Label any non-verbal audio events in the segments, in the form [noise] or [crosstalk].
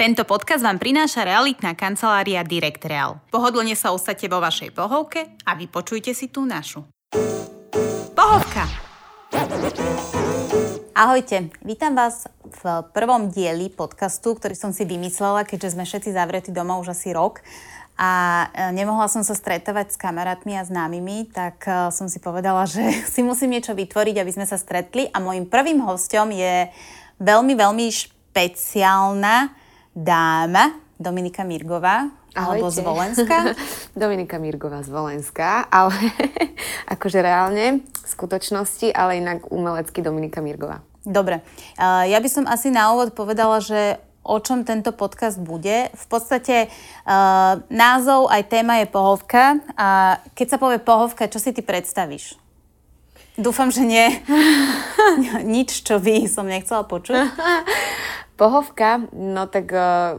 Tento podcast vám prináša realitná kancelária Direct Real. Pohodlne sa usadte vo vašej pohovke a vypočujte si tú našu. Pohovka! Ahojte, vítam vás v prvom dieli podcastu, ktorý som si vymyslela, keďže sme všetci zavretí doma už asi rok a e, nemohla som sa stretávať s kamarátmi a známymi, tak e, som si povedala, [laughs] že si musím niečo vytvoriť, aby sme sa stretli a môjim prvým hostom je veľmi, veľmi špeciálna dáma Dominika Mirgová, alebo z Volenska. [laughs] Dominika Mirgová z Volenska, ale [laughs] akože reálne, v skutočnosti, ale inak umelecky Dominika Mirgová. Dobre. Ja by som asi na úvod povedala, že o čom tento podcast bude. V podstate uh, názov aj téma je pohovka. A keď sa povie pohovka, čo si ty predstavíš? Dúfam, že nie. [laughs] Nič, čo by som nechcela počuť. Pohovka, no tak uh,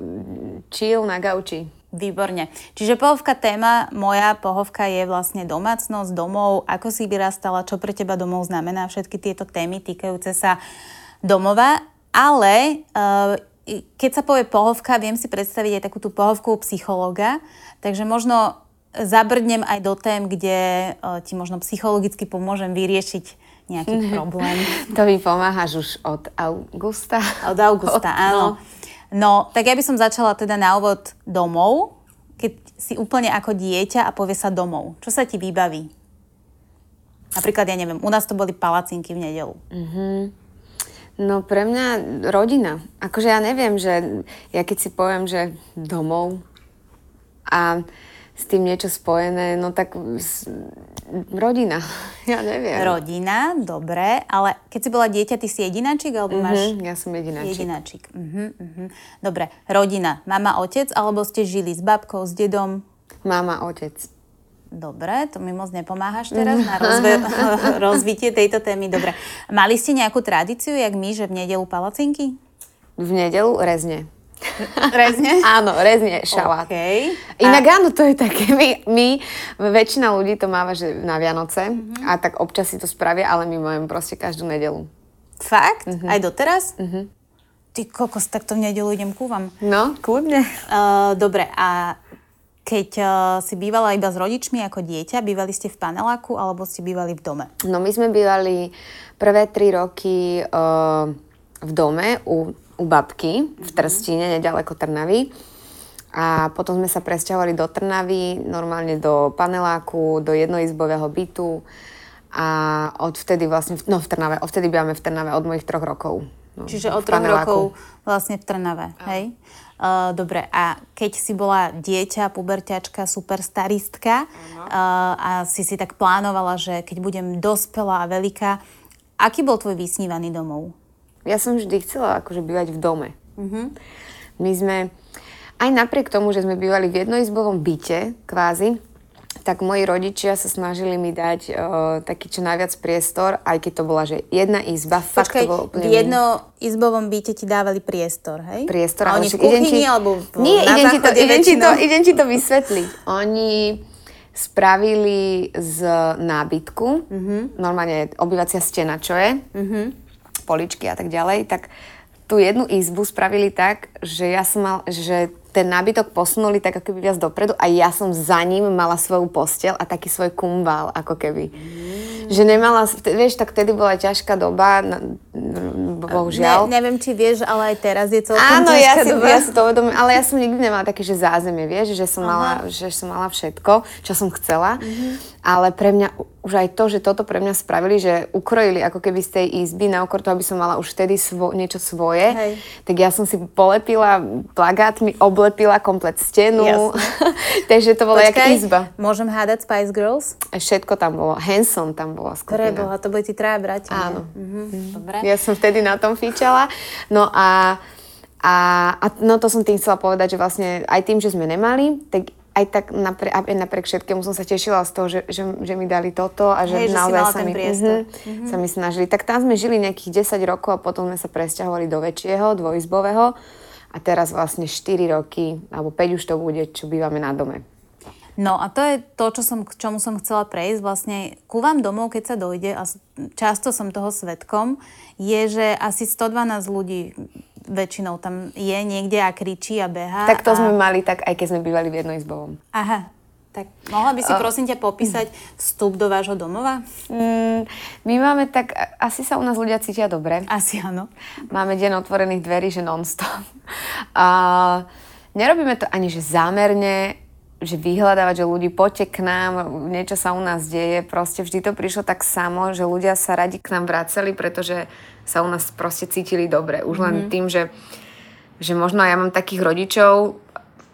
chill na gauči. Výborne. Čiže pohovka téma, moja pohovka je vlastne domácnosť, domov, ako si vyrastala, čo pre teba domov znamená, všetky tieto témy týkajúce sa domova, ale uh, keď sa povie pohovka, viem si predstaviť aj takú tú pohovku psychologa, takže možno zabrdnem aj do tém, kde uh, ti možno psychologicky pomôžem vyriešiť nejaký mm-hmm. problém. [laughs] To mi pomáhaš už od augusta. Od augusta, od, áno. No. no, tak ja by som začala teda na úvod domov, keď si úplne ako dieťa a povie sa domov. Čo sa ti vybaví? Napríklad, ja neviem, u nás to boli palacinky v nedelu. Mm-hmm. No pre mňa rodina. Akože ja neviem, že ja keď si poviem, že domov a s tým niečo spojené, no tak rodina, [laughs] ja neviem. Rodina, dobre, ale keď si bola dieťa, ty si jedináčik, alebo máš... Uh-huh, ja som jedináčik. Jedináčik, uh-huh, uh-huh. Dobre, rodina, mama, otec, alebo ste žili s babkou, s dedom? Mama, otec. Dobre, to mi moc nepomáhaš teraz na [laughs] rozve- [laughs] rozvitie tejto témy. Dobre. Mali ste nejakú tradíciu, jak my, že v nedelu palacinky? V nedelu rezne. Rezne? [laughs] áno, rezne šalát. Okay. Inak a... áno, to je také, my, my, väčšina ľudí to máva, že na Vianoce mm-hmm. a tak občas si to spravia, ale my máme proste každú nedelu. Fakt? Mm-hmm. Aj doteraz? Mm-hmm. Ty kokos, tak to v nedelu idem ku vám. No, kľudne. Uh, dobre, a keď uh, si bývala iba s rodičmi ako dieťa, bývali ste v paneláku alebo ste bývali v dome? No my sme bývali prvé tri roky uh, v dome u u babky v Trstine, nedaleko Trnavy. A potom sme sa presťahovali do Trnavy, normálne do paneláku, do jednoizbového bytu. A odvtedy vlastne, no v Trnave, odvtedy bývame v Trnave od mojich troch rokov. No, Čiže od troch rokov vlastne v Trnave, a. hej? Uh, dobre, a keď si bola dieťa, puberťačka, super staristka uh, a si si tak plánovala, že keď budem dospelá a veľká, aký bol tvoj vysnívaný domov? Ja som vždy chcela akože bývať v dome. Mm-hmm. My sme, aj napriek tomu, že sme bývali v jednoizbovom byte, kvázi, tak moji rodičia sa snažili mi dať uh, taký čo najviac priestor, aj keď to bola, že jedna izba, Počkej, fakt to bolo úplne... v jednoizbovom byte ti dávali priestor, hej? Priestor. A oni v kuchyni, ti... alebo v, Nie, idem ti, to, idem, ti to, idem ti to vysvetliť. Oni spravili z nábytku, mm-hmm. normálne obývacia stena, čo je, mm-hmm poličky a tak ďalej, tak tú jednu izbu spravili tak, že ja som mal, že ten nábytok posunuli tak ako keby viac dopredu a ja som za ním mala svoju postel a taký svoj kumbál ako keby. Mm. Že nemala, vieš, tak vtedy bola ťažká doba, bohužiaľ. Ne, neviem, či vieš, ale aj teraz je celkom Áno, ja si, doba. ja si to uvedomím, ale ja som nikdy nemala také, že zázemie, vieš, že som, mala, že som mala všetko, čo som chcela. Mm-hmm ale pre mňa už aj to, že toto pre mňa spravili, že ukrojili ako keby z tej izby na okor toho, aby som mala už vtedy svo, niečo svoje, Hej. tak ja som si polepila plagátmi, oblepila komplet stenu. [laughs] Takže to bola jak izba. Môžem hádať Spice Girls? Všetko tam bolo. Hanson tam bola skupina. Preboha, to boli tí traja bratia. Áno. Mhm. Dobre. Ja som vtedy na tom fičala. No a a, a no to som tým chcela povedať, že vlastne aj tým, že sme nemali, tak aj tak napriek, aj napriek všetkému som sa tešila z toho, že, že, že mi dali toto a že Hej, naozaj že sa, mi, uh-huh, uh-huh. sa mi snažili. Tak tam sme žili nejakých 10 rokov a potom sme sa presťahovali do väčšieho, dvojizbového a teraz vlastne 4 roky, alebo 5 už to bude, čo bývame na dome. No a to je to, čo som, k čomu som chcela prejsť. Vlastne ku vám domov, keď sa dojde, a často som toho svetkom, je, že asi 112 ľudí väčšinou tam je niekde a kričí a beha. Tak to a... sme mali tak, aj keď sme bývali v jednoizbovom. Aha, tak mohla by si prosím ťa popísať vstup do vášho domova? Mm, my máme tak, asi sa u nás ľudia cítia dobre. Asi áno. Máme deň otvorených dverí, že non-stop. A nerobíme to ani že zámerne, že vyhľadávať, že ľudí poďte k nám, niečo sa u nás deje. Proste vždy to prišlo tak samo, že ľudia sa radi k nám vraceli, pretože sa u nás proste cítili dobre. Už len mm-hmm. tým, že, že možno ja mám takých rodičov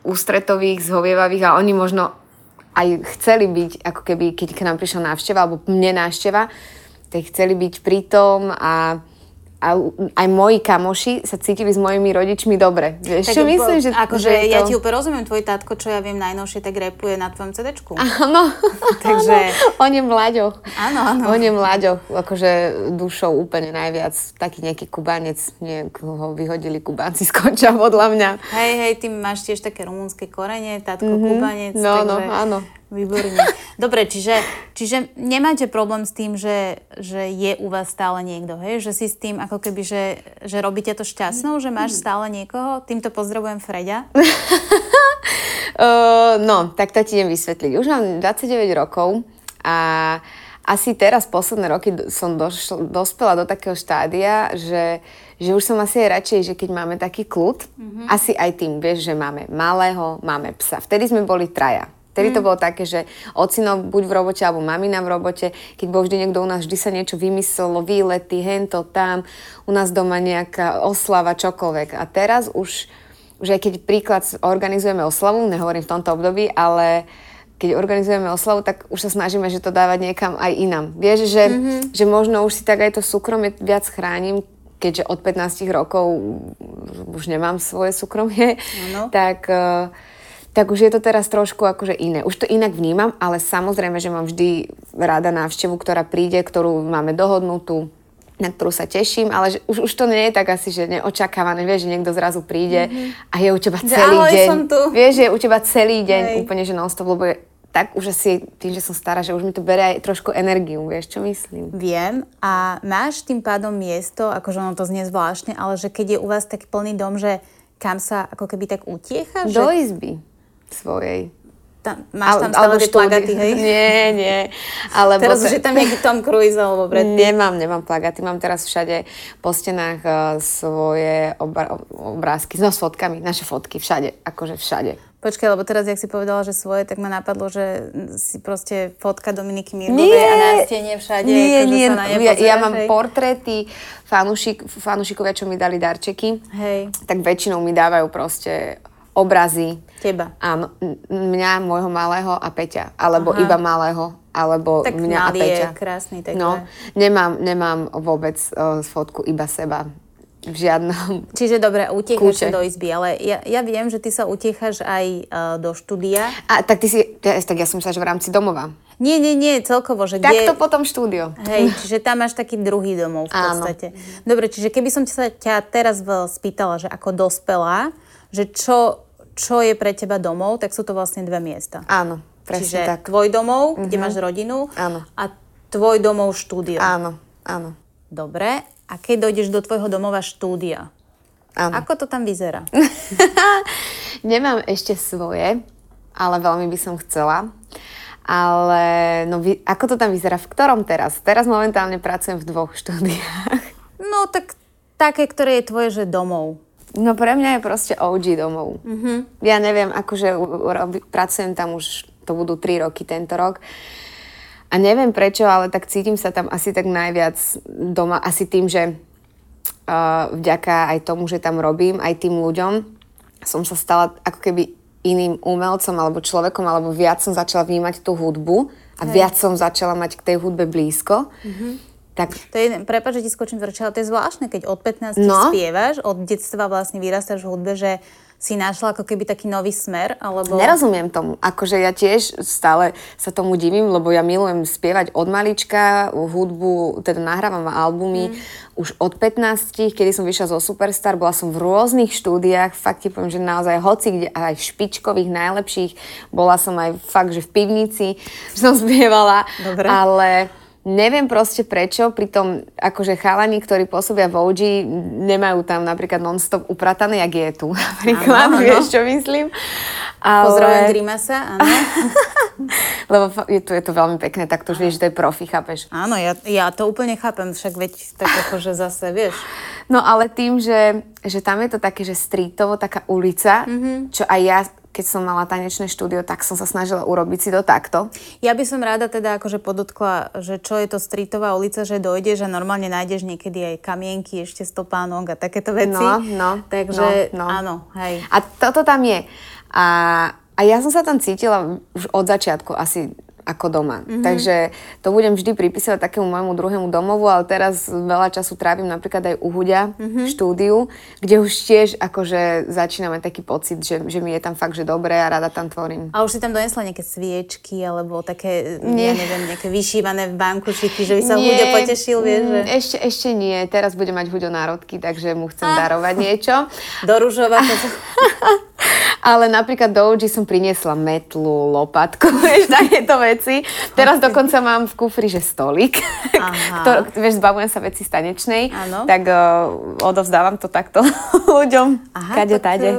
ústretových, zhovievavých a oni možno aj chceli byť, ako keby, keď k nám prišla návšteva, alebo mne návšteva, tak chceli byť pritom a a aj moji kamoši sa cítili s mojimi rodičmi dobre. Vieš, čo myslím, že, akože že ja to... ti úplne rozumiem, tvoj tátko, čo ja viem najnovšie, tak repuje na tvojom CDčku. Áno, [laughs] Takže... on je mlaďoch. Áno, áno. On je akože dušou úplne najviac. Taký nejaký kubanec, nie, ho vyhodili kubánci [laughs] z konča podľa mňa. Hej, hej, ty máš tiež také rumúnske korene, tátko mm-hmm. kubanec. No, takže... no, áno. Výborne. [laughs] Dobre, čiže, čiže nemáte problém s tým, že, že je u vás stále niekto, hej? Že si s tým ako keby, že, že robíte to šťastnou, že máš stále niekoho? Týmto pozdravujem Freďa. [laughs] uh, no, tak to ti idem vysvetliť. Už mám 29 rokov a asi teraz posledné roky som došl, dospela do takého štádia, že, že už som asi aj radšej, že keď máme taký kľud, mm-hmm. asi aj tým, vieš, že máme malého, máme psa. Vtedy sme boli traja. Vtedy to mm. bolo také, že ocino buď v robote, alebo mamina v robote. Keď bol vždy niekto u nás, vždy sa niečo vymyslelo, výlety, hento, tam, u nás doma nejaká oslava, čokoľvek. A teraz už, aj keď príklad organizujeme oslavu, nehovorím v tomto období, ale keď organizujeme oslavu, tak už sa snažíme, že to dávať niekam aj inám. Vieš, že, mm-hmm. že možno už si tak aj to súkromie viac chránim, keďže od 15 rokov už nemám svoje súkromie, ano. tak uh, tak už je to teraz trošku akože iné. Už to inak vnímam, ale samozrejme, že mám vždy rada návštevu, ktorá príde, ktorú máme dohodnutú, na ktorú sa teším, ale že už, už to nie je tak asi, že neočakávané, vieš, že niekto zrazu príde mm-hmm. a je u teba celý Ahoj, deň. Som tu. Vieš, že je u teba celý deň Hej. úplne, že non-stop, lebo je tak už asi tým, že som stará, že už mi to berie aj trošku energiu, vieš, čo myslím. Viem a máš tým pádom miesto, akože ono to znie zvláštne, ale že keď je u vás taký plný dom, že kam sa ako keby tak utiecha? Do že... izby svojej. Tam, máš tam stále tie plagaty, hej? [laughs] Nie, nie. Alebo teraz už je tam nejaký Tom Cruise alebo Brad Pitt. Nemám, nemám plagaty. Mám teraz všade po stenách uh, svoje obra- obrázky, no s fotkami, naše fotky, všade, akože všade. Počkaj, lebo teraz, jak si povedala, že svoje, tak ma napadlo, že si proste fotka Dominiky Mirgovej a na stene všade. Nie, akože nie, sa na ne ja, ja mám hej. portréty fanúšik, fanúšikovia, čo mi dali darčeky. Hej. Tak väčšinou mi dávajú proste obrazy. Teba. Áno, mňa, môjho malého a Peťa. Alebo Aha. iba malého, alebo tak mňa a je Peťa. krásny. Tak no, nemám, nemám vôbec uh, fotku iba seba. V žiadnom Čiže dobre, utiechaš sa do izby, ale ja, ja viem, že ty sa utiechaš aj uh, do štúdia. A tak ty si, tak ja som sa, že v rámci domova. Nie, nie, nie, celkovo, že tak kde... to potom štúdio. Hej, čiže tam máš taký druhý domov v podstate. Áno. Dobre, čiže keby som sa ťa teraz spýtala, že ako dospelá, že čo, čo je pre teba domov, tak sú to vlastne dve miesta. Áno, presne Čiže tak. tvoj domov, mm-hmm. kde máš rodinu áno. a tvoj domov štúdio. Áno, áno. Dobre, a keď dojdeš do tvojho domova štúdia, áno. ako to tam vyzerá? [laughs] Nemám ešte svoje, ale veľmi by som chcela. Ale no, vy, ako to tam vyzerá? V ktorom teraz? Teraz momentálne pracujem v dvoch štúdiách. No tak také, ktoré je tvoje, že domov. No pre mňa je proste OG domov. Mm-hmm. Ja neviem, akože pracujem tam už, to budú 3 roky tento rok. A neviem prečo, ale tak cítim sa tam asi tak najviac doma, asi tým, že uh, vďaka aj tomu, že tam robím, aj tým ľuďom, som sa stala ako keby iným umelcom alebo človekom, alebo viac som začala vnímať tú hudbu a Hej. viac som začala mať k tej hudbe blízko. Mm-hmm. Tak. To je, prepáč, že ti skočím z ale to je zvláštne, keď od 15 no. spievaš, od detstva vlastne vyrastáš v hudbe, že si našla ako keby taký nový smer, alebo... Nerozumiem tomu. Akože ja tiež stále sa tomu divím, lebo ja milujem spievať od malička, hudbu, teda nahrávam albumy mm. už od 15, kedy som vyšla zo Superstar, bola som v rôznych štúdiách, fakt ti poviem, že naozaj hoci kde, aj špičkových, najlepších, bola som aj fakt, že v pivnici, že [laughs] som spievala, Dobre. ale Neviem proste prečo, pritom akože chalani, ktorí pôsobia v OG, nemajú tam napríklad non-stop upratané, jak je tu [laughs] napríklad, ano, vieš čo myslím. Ale... Pozdravujem Grimasa, áno. [laughs] Lebo je to, je to veľmi pekné, tak to už vieš, že to je profi, chápeš? Áno, ja, ja to úplne chápem, však veď tak akože zase, vieš. No ale tým, že, že tam je to také, že streetovo, taká ulica, mm-hmm. čo aj ja keď som mala tanečné štúdio, tak som sa snažila urobiť si to takto. Ja by som rada teda akože podotkla, že čo je to streetová ulica, že dojde, že normálne nájdeš niekedy aj kamienky, ešte stopánok a takéto veci. No, no. Takže no, no. áno, hej. A toto tam je. A, a ja som sa tam cítila už od začiatku asi ako doma. Mm-hmm. Takže to budem vždy pripisovať takému môjmu druhému domovu, ale teraz veľa času trávim napríklad aj u Hudia mm-hmm. v štúdiu, kde už tiež akože začíname taký pocit, že, že mi je tam fakt, že dobre a rada tam tvorím. A už si tam donesla nejaké sviečky alebo také, nie. ja neviem, nejaké vyšívané v bankušiky, že by sa Hudio potešil, vieš? Že... Mm, ešte, ešte nie. Teraz bude mať Hudio národky, takže mu chcem ah. darovať niečo. Do rúžova. [laughs] Ale napríklad do OG som priniesla metlu, lopatku, [laughs] vieš, takéto veci. Teraz okay. dokonca mám v kufri, že stolík, [laughs] Ktor, vieš, zbavujem sa veci stanečnej, ano. tak uh, odovzdávam to takto [laughs] ľuďom, Aha, kade, tade.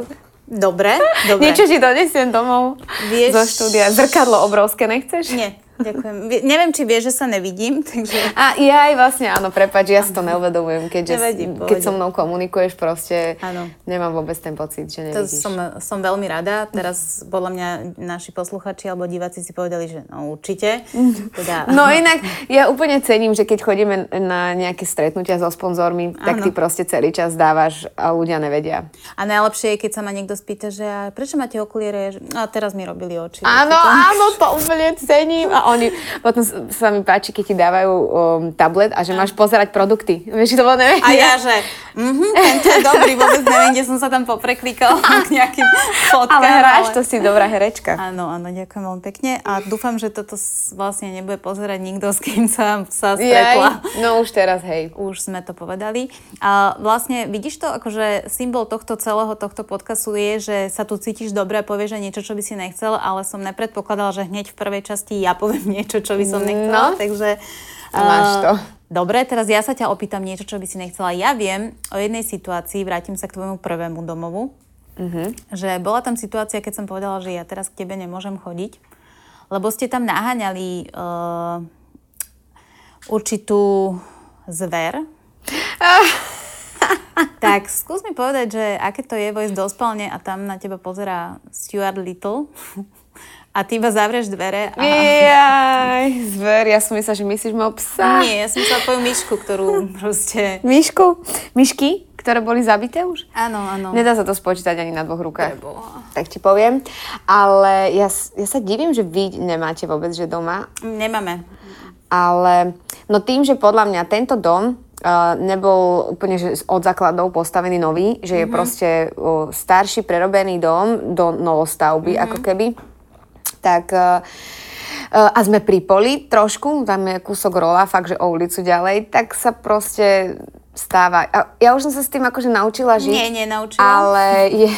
Dobre, dobre. Niečo ti donesiem domov Vieš... zo štúdia. Zrkadlo obrovské nechceš? Nie. Ďakujem. Neviem, či vieš, že sa nevidím, [laughs] takže... A ja aj vlastne, áno, prepač, ja si to neuvedomujem, keďže Nevadí, keď so mnou komunikuješ, proste ano. nemám vôbec ten pocit, že nevidíš. To som, som veľmi rada. Teraz podľa mňa naši posluchači alebo diváci si povedali, že no určite. [laughs] Teda... No inak, ja úplne cením, že keď chodíme na nejaké stretnutia so sponzormi, tak ty proste celý čas dávaš a ľudia nevedia. A najlepšie je, keď sa ma niekto spýta, že a prečo máte okuliere? A teraz mi robili oči. Áno, áno, to úplne cením. A oni, potom sa mi páči, keď ti dávajú um, tablet a že máš pozerať produkty. Vieš, to bolo neviem. A ja, že mhm, tento je dobrý, vôbec neviem, kde som sa tam popreklikala [laughs] k nejakým fotkám. Ale hráš, ale... to si dobrá herečka. Áno, áno, ďakujem veľmi pekne a dúfam, že toto vlastne nebude pozerať nikto, s kým sa, sa stretla. Jaj, no už teraz, hej. Už sme to povedali. A vlastne vidíš to, akože symbol tohto celého tohto podcastu je, že sa tu cítiš dobre a povieš, že niečo, čo by si nechcel, ale som nepredpokladala, že hneď v prvej časti ja poviem [laughs] niečo, čo by som nechcela, no. takže... Máš to. Dobre, teraz ja sa ťa opýtam niečo, čo by si nechcela. Ja viem o jednej situácii, vrátim sa k tvojmu prvému domovu, uh-huh. že bola tam situácia, keď som povedala, že ja teraz k tebe nemôžem chodiť, lebo ste tam naháňali uh, určitú zver. [laughs] tak skús mi povedať, že aké to je vojsť do spálne a tam na teba pozera Stuart Little a ty iba zavrieš dvere a... Jaj, zver, ja som myslela, že myslíš môjho psa. Nie, ja som myslela tvoju myšku, ktorú proste... Myšku? Myšky, ktoré boli zabité už? Áno, áno. Nedá sa to spočítať ani na dvoch rukách. Preboha. Tak ti poviem. Ale ja, ja sa divím, že vy nemáte vôbec, že doma. Nemáme. Ale, no tým, že podľa mňa tento dom Uh, nebol úplne že od základov postavený nový, že je mm-hmm. proste uh, starší prerobený dom do novostavby, mm-hmm. ako keby tak uh, a sme pri poli trošku, tam je kúsok rola, fakt, že o ulicu ďalej, tak sa proste stáva. A ja už som sa s tým akože naučila žiť. Nie, nie, naučila. Ale je,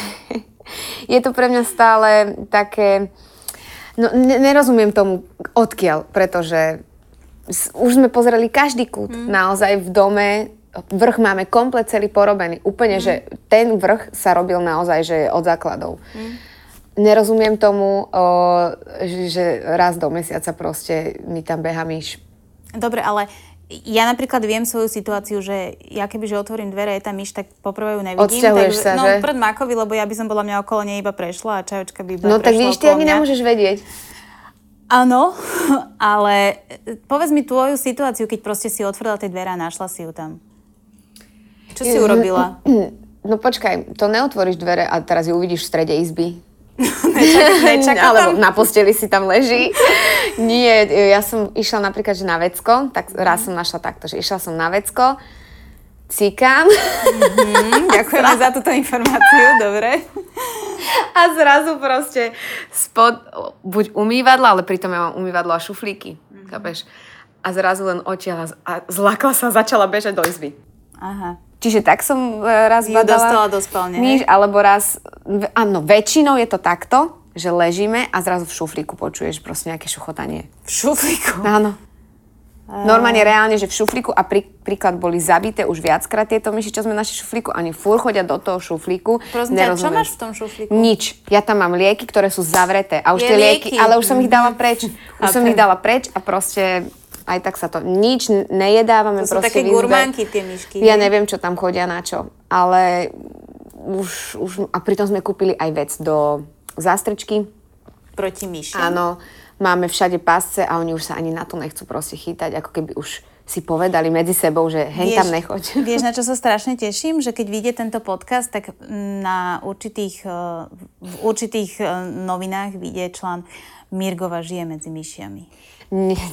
je to pre mňa stále také... No, nerozumiem tomu, odkiaľ, pretože už sme pozreli každý kút. Mm. Naozaj v dome vrch máme komplet celý porobený. Úplne, mm. že ten vrch sa robil naozaj, že od základov. Mm nerozumiem tomu, o, že raz do mesiaca proste mi tam beha myš. Dobre, ale ja napríklad viem svoju situáciu, že ja keby, že otvorím dvere, je tam myš, tak poprvé ju nevidím. Odsťahuješ tak, sa, no, že? pred Makovi, lebo ja by som bola mňa okolo nej iba prešla a čajočka by iba No tak vidíš, ty ani nemôžeš vedieť. Áno, [laughs] ale povedz mi tvoju situáciu, keď proste si otvorila tie dvere a našla si ju tam. Čo si urobila? No počkaj, to neotvoríš dvere a teraz ju uvidíš v strede izby. Nečak, [laughs] Alebo na posteli si tam leží. [laughs] Nie, ja som išla napríklad že na vecko, tak raz som našla takto, že išla som na vecko, cikám. Mm-hmm, [laughs] ďakujeme za túto informáciu, dobre. A zrazu proste spod, buď umývadla, ale pritom ja mám umývadlo a šuflíky, mm-hmm. A zrazu len otiahla a zlakla sa, začala bežať do izby. Aha. Čiže tak som e, raz Ju badala. dostala do spálne, níž, alebo raz, áno, väčšinou je to takto, že ležíme a zrazu v šuflíku počuješ proste nejaké šuchotanie. V šuflíku? Áno. Normálne reálne, že v šuflíku a prí, príklad boli zabité už viackrát tieto myši, čo sme našli v šuflíku, ani fúr chodia do toho šuflíku. Prosím ťa, čo máš v tom šuflíku? Nič. Ja tam mám lieky, ktoré sú zavreté. A už Je tie lieky, lieky. ale už som ich dala preč. [laughs] Už som Chápem. ich dala preč a proste aj tak sa to nič nejedávame. To sú také gurmánky, tie myšky. Ja neviem, čo tam chodia na čo. Ale už, už, a pritom sme kúpili aj vec do zástrčky. Proti myšiam. Áno, máme všade pásce a oni už sa ani na to nechcú proste chytať, ako keby už si povedali medzi sebou, že hen tam nechoď. [laughs] Vieš, na čo sa strašne teším? Že keď vyjde tento podcast, tak na určitých, eh, v určitých eh, novinách vyjde člán Mirgova žije medzi myšiami.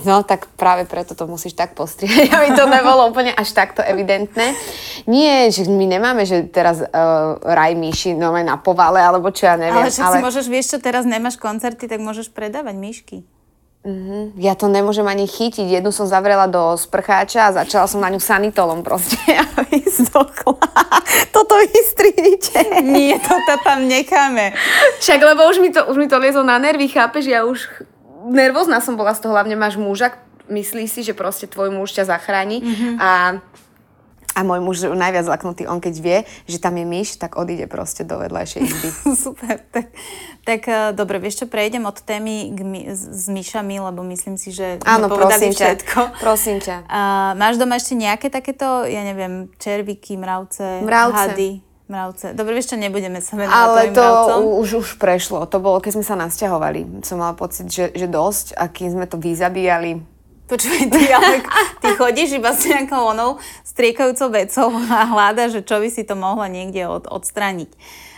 No tak práve preto to musíš tak postrieť, [laughs] aby to nebolo úplne až takto evidentné. Nie, že my nemáme, že teraz uh, raj myši no, na povale, alebo čo ja neviem. Ale však si môžeš, vieš čo, teraz nemáš koncerty, tak môžeš predávať myšky. Ja to nemôžem ani chytiť. Jednu som zavrela do sprcháča a začala som na ňu sanitolom proste, [laughs] aby zdochla. [laughs] Toto vystrihnite. Nie, toto tam necháme. Však, lebo už mi to, už mi to liezlo na nervy, chápeš? Ja už nervózna som bola z toho, hlavne máš muža, myslí si, že proste tvoj muž ťa zachráni mm-hmm. a a môj muž najviac laknutý, on keď vie, že tam je myš, tak odíde proste do vedľajšej izby. [laughs] Super, tak, tak eh, dobre, vieš čo, prejdem od témy k my, s, myšami, lebo myslím si, že Áno, prosím ťa. všetko. Prosím ťa. A máš doma ešte nejaké takéto, ja neviem, červíky, mravce, Mravce. hady? Mravce. Dobre, vieš čo, nebudeme sa venovať Ale to mravcom. už, už prešlo. To bolo, keď sme sa nasťahovali. Som mala pocit, že, že dosť a kým sme to vyzabíjali. Počuj, ty, ale ty chodíš iba s nejakou onou striekajúcou vecou a hľadaš, že čo by si to mohla niekde od, odstrániť.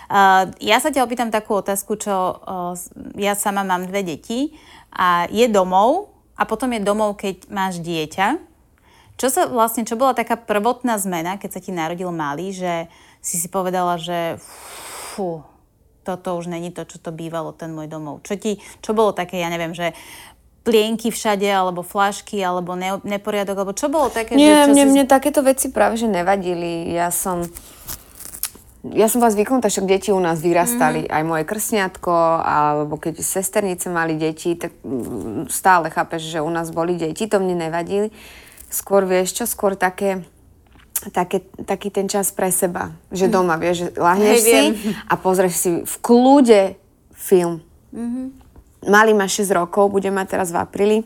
Uh, ja sa ťa opýtam takú otázku, čo uh, ja sama mám dve deti a je domov a potom je domov, keď máš dieťa. Čo sa vlastne, čo bola taká prvotná zmena, keď sa ti narodil malý, že si si povedala, že fú, toto už není to, čo to bývalo, ten môj domov. Čo ti, čo bolo také, ja neviem, že plienky všade, alebo flašky, alebo ne, neporiadok, alebo čo bolo také, Nie, že čo mne, si... mne takéto veci práve že nevadili. Ja som... Ja som bola zvyknutá, však deti u nás vyrastali. Mhm. Aj moje krstňatko, alebo keď sesternice mali deti, tak mm, stále chápeš, že u nás boli deti, to mne nevadili. Skôr vieš čo, skôr také, také, taký ten čas pre seba. Že doma, vieš, že lahneš. Hej, si viem. a pozrieš si v kľude film. Mhm. Malý má 6 rokov, bude mať teraz v apríli.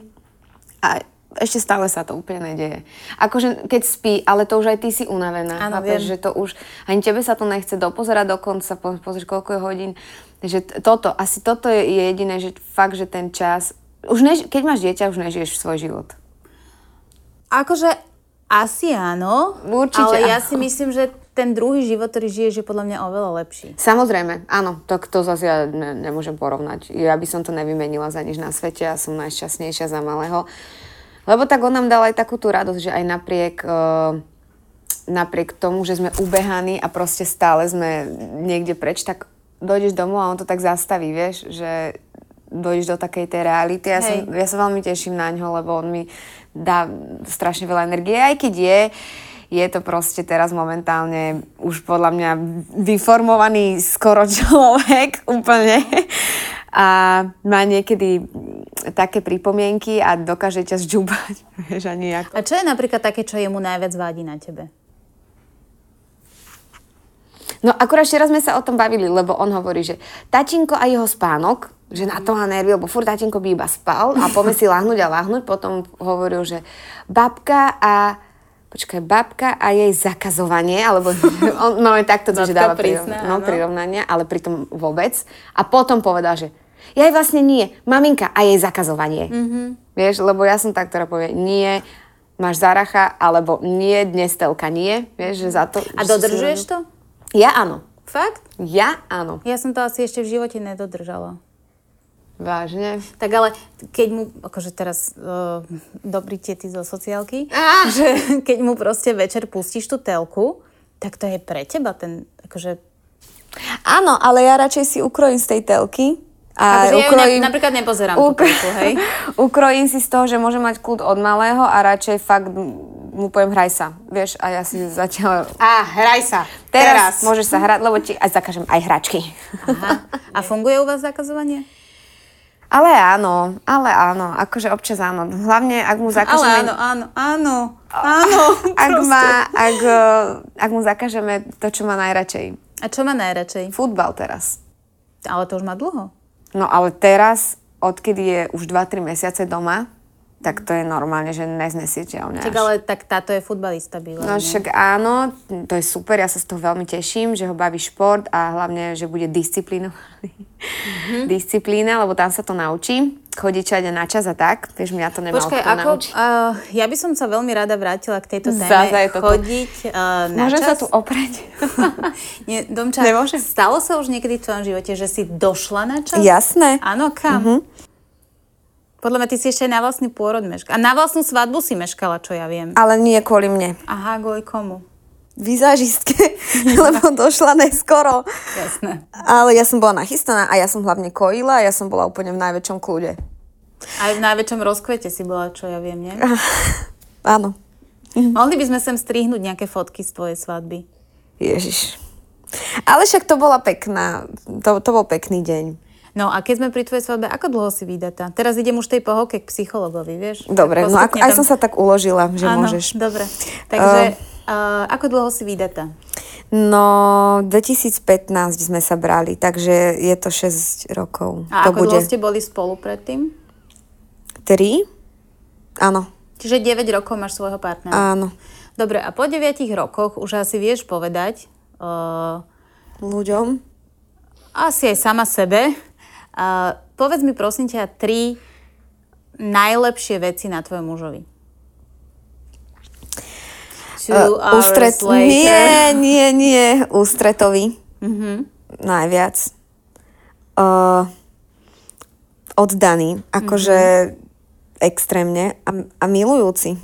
A ešte stále sa to úplne nedeje. Akože keď spí, ale to už aj ty si unavená. Áno, chápeš, že to už, ani tebe sa to nechce dopozerať dokonca, po, pozrieš koľko je hodín. Že toto, asi toto je jediné, že fakt, že ten čas, už než, keď máš dieťa, už nežiješ svoj život. Akože asi áno, Určite ale ja si myslím, že ten druhý život, ktorý žiješ, je podľa mňa oveľa lepší. Samozrejme, áno, to, to zase ja ne, nemôžem porovnať. Ja by som to nevymenila za nič na svete, ja som najšťastnejšia za malého. Lebo tak on nám dal aj takú tú radosť, že aj napriek, uh, napriek tomu, že sme ubehaní a proste stále sme niekde preč, tak dojdeš domov a on to tak zastaví, vieš, že dojdeš do takej tej reality. Ja, som, ja sa veľmi teším na ňo, lebo on mi dá strašne veľa energie, aj keď je je to proste teraz momentálne už podľa mňa vyformovaný skoro [laughs] človek úplne a má niekedy také pripomienky a dokáže ťa zďubať, [laughs] vieš, a nejako. A čo je napríklad také, čo jemu najviac vadí na tebe? No akurát včera sme sa o tom bavili, lebo on hovorí, že tatinko a jeho spánok, že na to má nervy, lebo furt tatinko by iba spal a poďme si lahnúť a lahnúť. Potom hovoril, že babka a počkaj, babka a jej zakazovanie, alebo [laughs] on no, takto to, že Babka dáva prirovn- no, prirovnania, ale pritom vôbec. A potom povedal, že ja jej vlastne nie, maminka a jej zakazovanie. Mm-hmm. Vieš, lebo ja som tá, ktorá povie nie, máš zaracha, alebo nie, dnes telka nie. Vieš, že za to... A dodržuješ to? Ja áno. Fakt? Ja áno. Ja som to asi ešte v živote nedodržala. Vážne. Tak ale keď mu, akože teraz uh, dobrý tety zo sociálky, Á! že [laughs] keď mu proste večer pustíš tú telku, tak to je pre teba ten, akože... Áno, ale ja radšej si ukrojím z tej telky. A Akože ja ju ne- napríklad nepozerám tú telku, hej? [laughs] ukrojím si z toho, že môžem mať kľud od malého a radšej fakt mu poviem hraj sa. Vieš, a ja si zatiaľ... Á, hraj sa. Teraz, môžeš sa hrať, lebo ti aj zakažem aj hračky. Aha. A funguje u vás zakazovanie? Ale áno, ale áno, akože občas áno. Hlavne, ak mu zakažeme... Ale áno, áno, áno, áno. [laughs] ak, má, ak, ak mu zakažeme to, čo má najradšej. A čo má najradšej? Futbal teraz. Ale to už má dlho. No ale teraz, odkedy je už 2-3 mesiace doma, tak to je normálne, že neznesiteľné. Tak ale tak táto je futbalista bývalý. No však áno, to je super, ja sa z toho veľmi teším, že ho baví šport a hlavne, že bude disciplinovaný. Mm-hmm. Disciplína, lebo tam sa to naučí. Chodiť čade na čas a tak. Vieš, mňa to nemá Počkaj, ako, uh, ja by som sa veľmi rada vrátila k tejto téme. je toto. Chodiť uh, na Môžem čas. sa tu oprieť? [laughs] Nie, Domča, Nemôžem. stalo sa už niekedy v tvojom živote, že si došla na čas? Jasné. Áno, kam? Mhm. Podľa mňa ty si ešte aj na vlastný pôrod meškala. A na vlastnú svadbu si meškala, čo ja viem. Ale nie kvôli mne. Aha, kvôli komu? Vizážistke, [laughs] lebo došla neskoro. Jasné. Ale ja som bola nachystaná a ja som hlavne kojila a ja som bola úplne v najväčšom kľude. Aj v najväčšom rozkvete si bola, čo ja viem, nie? [laughs] Áno. Mohli by sme sem strihnúť nejaké fotky z tvojej svadby. Ježiš. Ale však to bola pekná, to, to bol pekný deň. No a keď sme pri tvojej svadbe, ako dlho si vydatá? Teraz idem už tej pohovke k psychologovi, vieš? Dobre, no ako, postupne aj tam- som sa tak uložila, že Áno, môžeš. dobre. Takže uh, ako dlho si vydatá? No, 2015 sme sa brali, takže je to 6 rokov. A to ako bude dlho ste boli spolu predtým? 3? Áno, Čiže 9 rokov máš svojho partnera. áno. Dobre, a po 9 rokoch už asi vieš povedať, uh, Ľuďom? asi aj sama sebe, uh, povedz mi prosím ťa tri najlepšie veci na tvojom mužovi. Uh, ústret... Nie, nie, nie. Ústretový. Mhm. Najviac. Uh, oddaný. Akože Mhm. extrémne. A, a milujúci.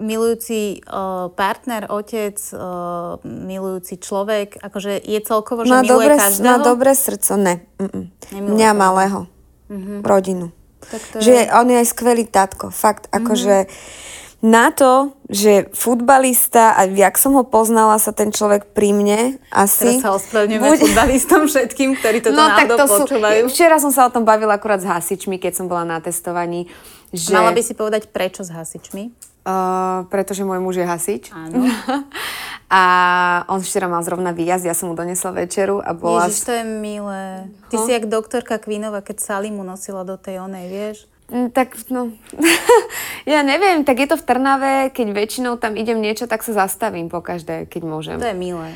Milujúci uh, partner, otec, uh, milujúci človek, akože je celkovo, že Má miluje dobré, každého? má dobré srdco. Ne. Mňa malého. Rodinu. Tak to Že je... on je aj skvelý tatko. Fakt, akože na to, že futbalista a jak som ho poznala sa ten človek pri mne asi... Teraz sa ospravedlňujeme bude- futbalistom všetkým, ktorí toto No tak to sú... počúvajú. Včera som sa o tom bavila akurát s hasičmi, keď som bola na testovaní. Že, Mala by si povedať, prečo s hasičmi? Uh, pretože môj muž je hasič. Áno. [laughs] A on včera mal zrovna výjazd, ja som mu donesla večeru a bola... Ježiš, to je milé. Ty si jak doktorka Kvínova, keď Sally mu nosila do tej onej, vieš? Mm, Tak, no, [laughs] ja neviem, tak je to v Trnave, keď väčšinou tam idem niečo, tak sa zastavím po každé, keď môžem. To je milé.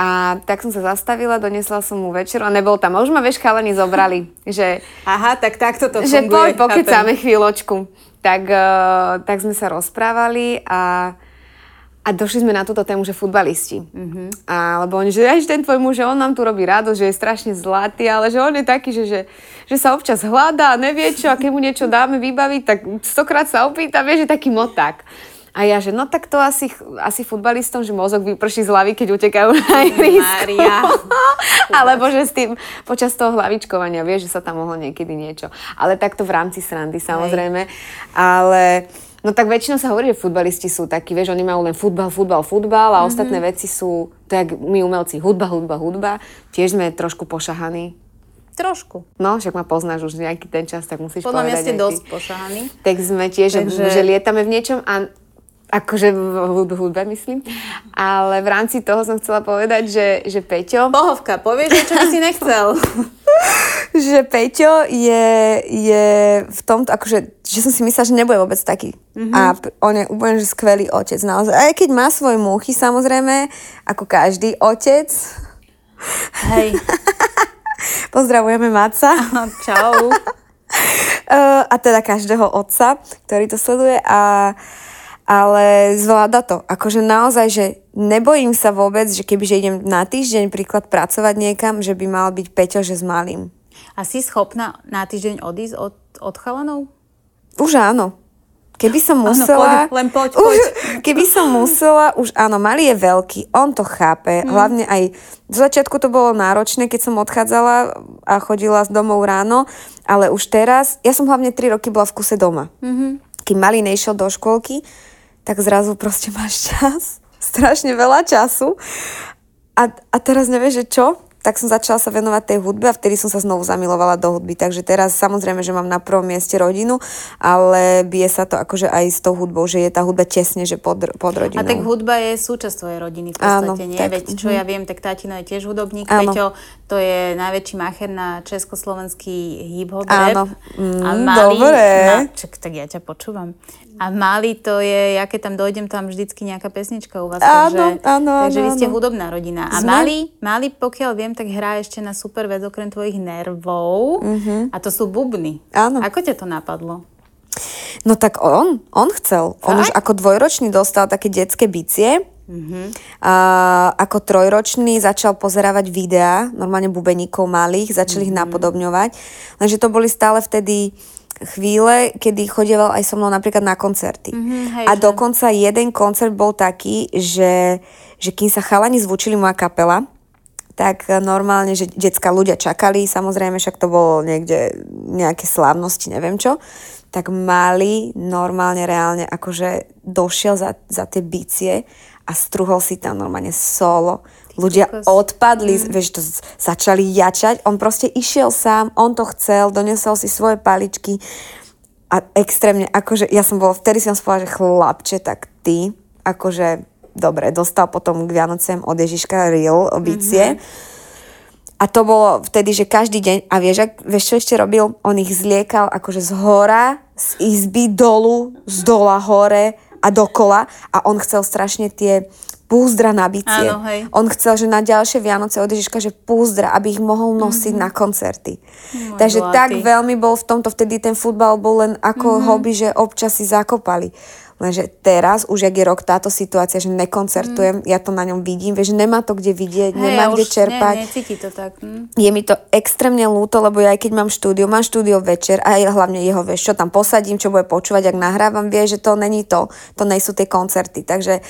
A tak som sa zastavila, donesla som mu večeru a nebol tam. A už ma, vieš, chalani zobrali, že, Aha, tak takto to že funguje. poď, pokecáme chvíľočku. Tak, uh, tak sme sa rozprávali a, a došli sme na túto tému, že futbalisti. Mm-hmm. A, lebo oni, že aj ten tvoj muž, že on nám tu robí radosť, že je strašne zlatý, ale že on je taký, že, že, že sa občas hľadá nevie čo a keď mu niečo dáme vybaviť, tak stokrát sa opýta, vieš, že taký moták. A ja, že no tak to asi, asi futbalistom, že mozog vyprší z hlavy, keď utekajú na ihrisko. [laughs] [laughs] Alebo že s tým počas toho hlavičkovania, vieš, že sa tam mohlo niekedy niečo. Ale takto v rámci srandy samozrejme. Ale no tak väčšinou sa hovorí, že futbalisti sú takí, vieš, oni majú len futbal, futbal, futbal a mm-hmm. ostatné veci sú, to jak my umelci, hudba, hudba, hudba. Tiež sme trošku pošahaní. Trošku. No, však ma poznáš už nejaký ten čas, tak musíš Podľa mňa povedať ste aj ty. dosť pošahaní. Tak sme tiež. Takže- že lietame v niečom a akože v hud- hudbe myslím. Ale v rámci toho som chcela povedať, že, že Peťo, Pohovka, povieš, čo by si nechcel. [laughs] že Peťo je, je v tomto, akože, že som si myslela, že nebude vôbec taký. Mm-hmm. A on je úplne že skvelý otec. Naozaj. Aj keď má svoje múchy, samozrejme, ako každý otec. Hej, [laughs] Pozdravujeme Maca. čau. Uh, [laughs] a teda každého otca, ktorý to sleduje. A, ale zvláda to. Akože naozaj, že nebojím sa vôbec, že keby že idem na týždeň príklad pracovať niekam, že by mal byť Peťo, že s malým. A si schopná na týždeň odísť od, od chalanov? Už áno. Keby som Áno, musela... poď, len poď, už, poď. [laughs] Keby som musela, už áno, malý je veľký, on to chápe. Mhm. Hlavne aj v začiatku to bolo náročné, keď som odchádzala a chodila z domov ráno, ale už teraz, ja som hlavne 3 roky bola v kuse doma. Mhm. Keď malý nešiel do školky, tak zrazu proste máš čas, [laughs] strašne veľa času a, a teraz nevieš, že čo? tak som začala sa venovať tej hudbe a vtedy som sa znovu zamilovala do hudby. Takže teraz samozrejme, že mám na prvom mieste rodinu, ale bije sa to akože aj s tou hudbou, že je tá hudba tesne, že pod, pod rodinou. A tak hudba je súčasť tvojej rodiny v podstate, Áno, nie? tak, Veď čo mhm. ja viem, tak tátino je tiež hudobník. Áno. Peťo, to je najväčší macher na československý hip-hop Áno. Mm, dobre. Na, čak, tak ja ťa počúvam. A Mali to je, ja keď tam dojdem, tam vždycky nejaká pesnička u vás. Áno, takže, áno, takže áno, vy ste áno. hudobná rodina. A Sme. Mali, Mali, pokiaľ viem, tak hrá ešte na super vec okrem tvojich nervov. A to sú bubny. Mhm. Áno. Ako ťa to napadlo? No tak on, on chcel. On už Fakt? ako dvojročný dostal také detské bicie. A ako trojročný začal pozerávať videá, normálne bubeníkov malých, začali ich napodobňovať. Lenže to boli stále vtedy chvíle, kedy chodieval aj so mnou napríklad na koncerty. hej, a že- dokonca jeden koncert bol taký, že, že kým sa chalani zvučili moja kapela, tak normálne, že detská ľudia čakali, samozrejme, však to bolo niekde nejaké slávnosti, neviem čo, tak mali normálne, reálne, akože došiel za, za tie bicie a struhol si tam normálne solo. Ľudia kokos. odpadli, mm. vieš, to začali jačať. On proste išiel sám, on to chcel, donesol si svoje paličky a extrémne, akože ja som bola, vtedy som si povedala, že chlapče, tak ty, akože, dobre, dostal potom k Vianocem od Ježiška real bicie. A to bolo vtedy, že každý deň, a vieš, ak, vieš čo ešte robil? On ich zliekal akože z hora, z izby dolu, z dola hore a dokola a on chcel strašne tie púzdra na bicie. Áno, hej. On chcel, že na ďalšie Vianoce od Ježiška, že púzdra, aby ich mohol nosiť na koncerty. Môj Takže zlatý. tak veľmi bol v tomto, vtedy ten futbal bol len ako hobby, že občas si zakopali. Lenže teraz, už jak je rok táto situácia, že nekoncertujem, ja to na ňom vidím, vieš, nemá to kde vidieť, nemá a kde čerpať. Ne, necíti to tak. Hm. Je mi to extrémne ľúto, lebo ja aj keď mám štúdio, mám štúdio večer a hlavne jeho, vieš, čo tam posadím, čo bude počúvať, ak nahrávam, vie, že to není to, to nejsú tie koncerty. Takže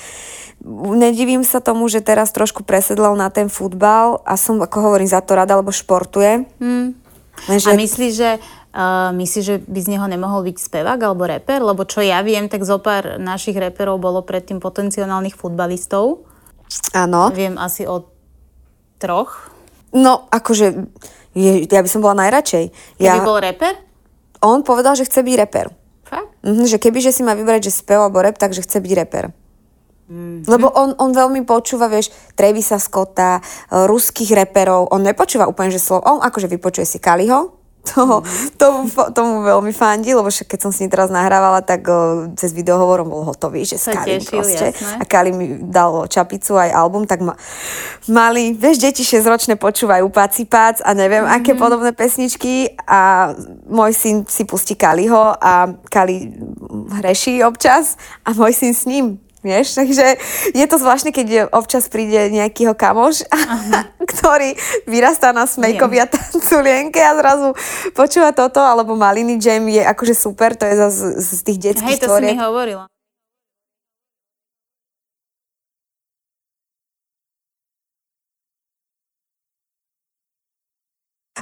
nedivím sa tomu, že teraz trošku presedlal na ten futbal a som, ako hovorím, za to rada, lebo športuje. Hm. Lenže, A myslíš, že, uh, myslíš, že by z neho nemohol byť spevák alebo reper? Lebo čo ja viem, tak zo pár našich reperov bolo predtým potenciálnych futbalistov. áno. Viem asi o troch. No, akože, je, ja by som bola najradšej. Keby Ja, bol reper? On povedal, že chce byť reper. Fakt? Mhm, že keby, že si má vybrať, že spev alebo rap, takže chce byť reper. Mhm. Lebo on, on veľmi počúva, vieš, Travisa Scotta, e, ruských reperov, on nepočúva úplne, že slovo, on akože vypočuje si Kaliho, [laughs] to, tomu, tomu veľmi fandí, lebo však keď som s ním teraz nahrávala, tak o, cez videohovor bol hotový, že s Kalim proste. jasné. A Kali mi dal čapicu aj album, tak ma, mali, vieš, deti 6-ročné počúvajú Paci Pac a neviem, mm-hmm. aké podobné pesničky a môj syn si pustí Kaliho a Kali hreší občas a môj syn s ním. Vieš, [laughs] takže je to zvláštne, keď občas príde nejakýho kamoš, [laughs] ktorý vyrastá na smejkovi a tanculienke a zrazu počúva toto, alebo Maliny Jam je akože super, to je zase z tých detských Hej, to si tvoriek. mi hovorila.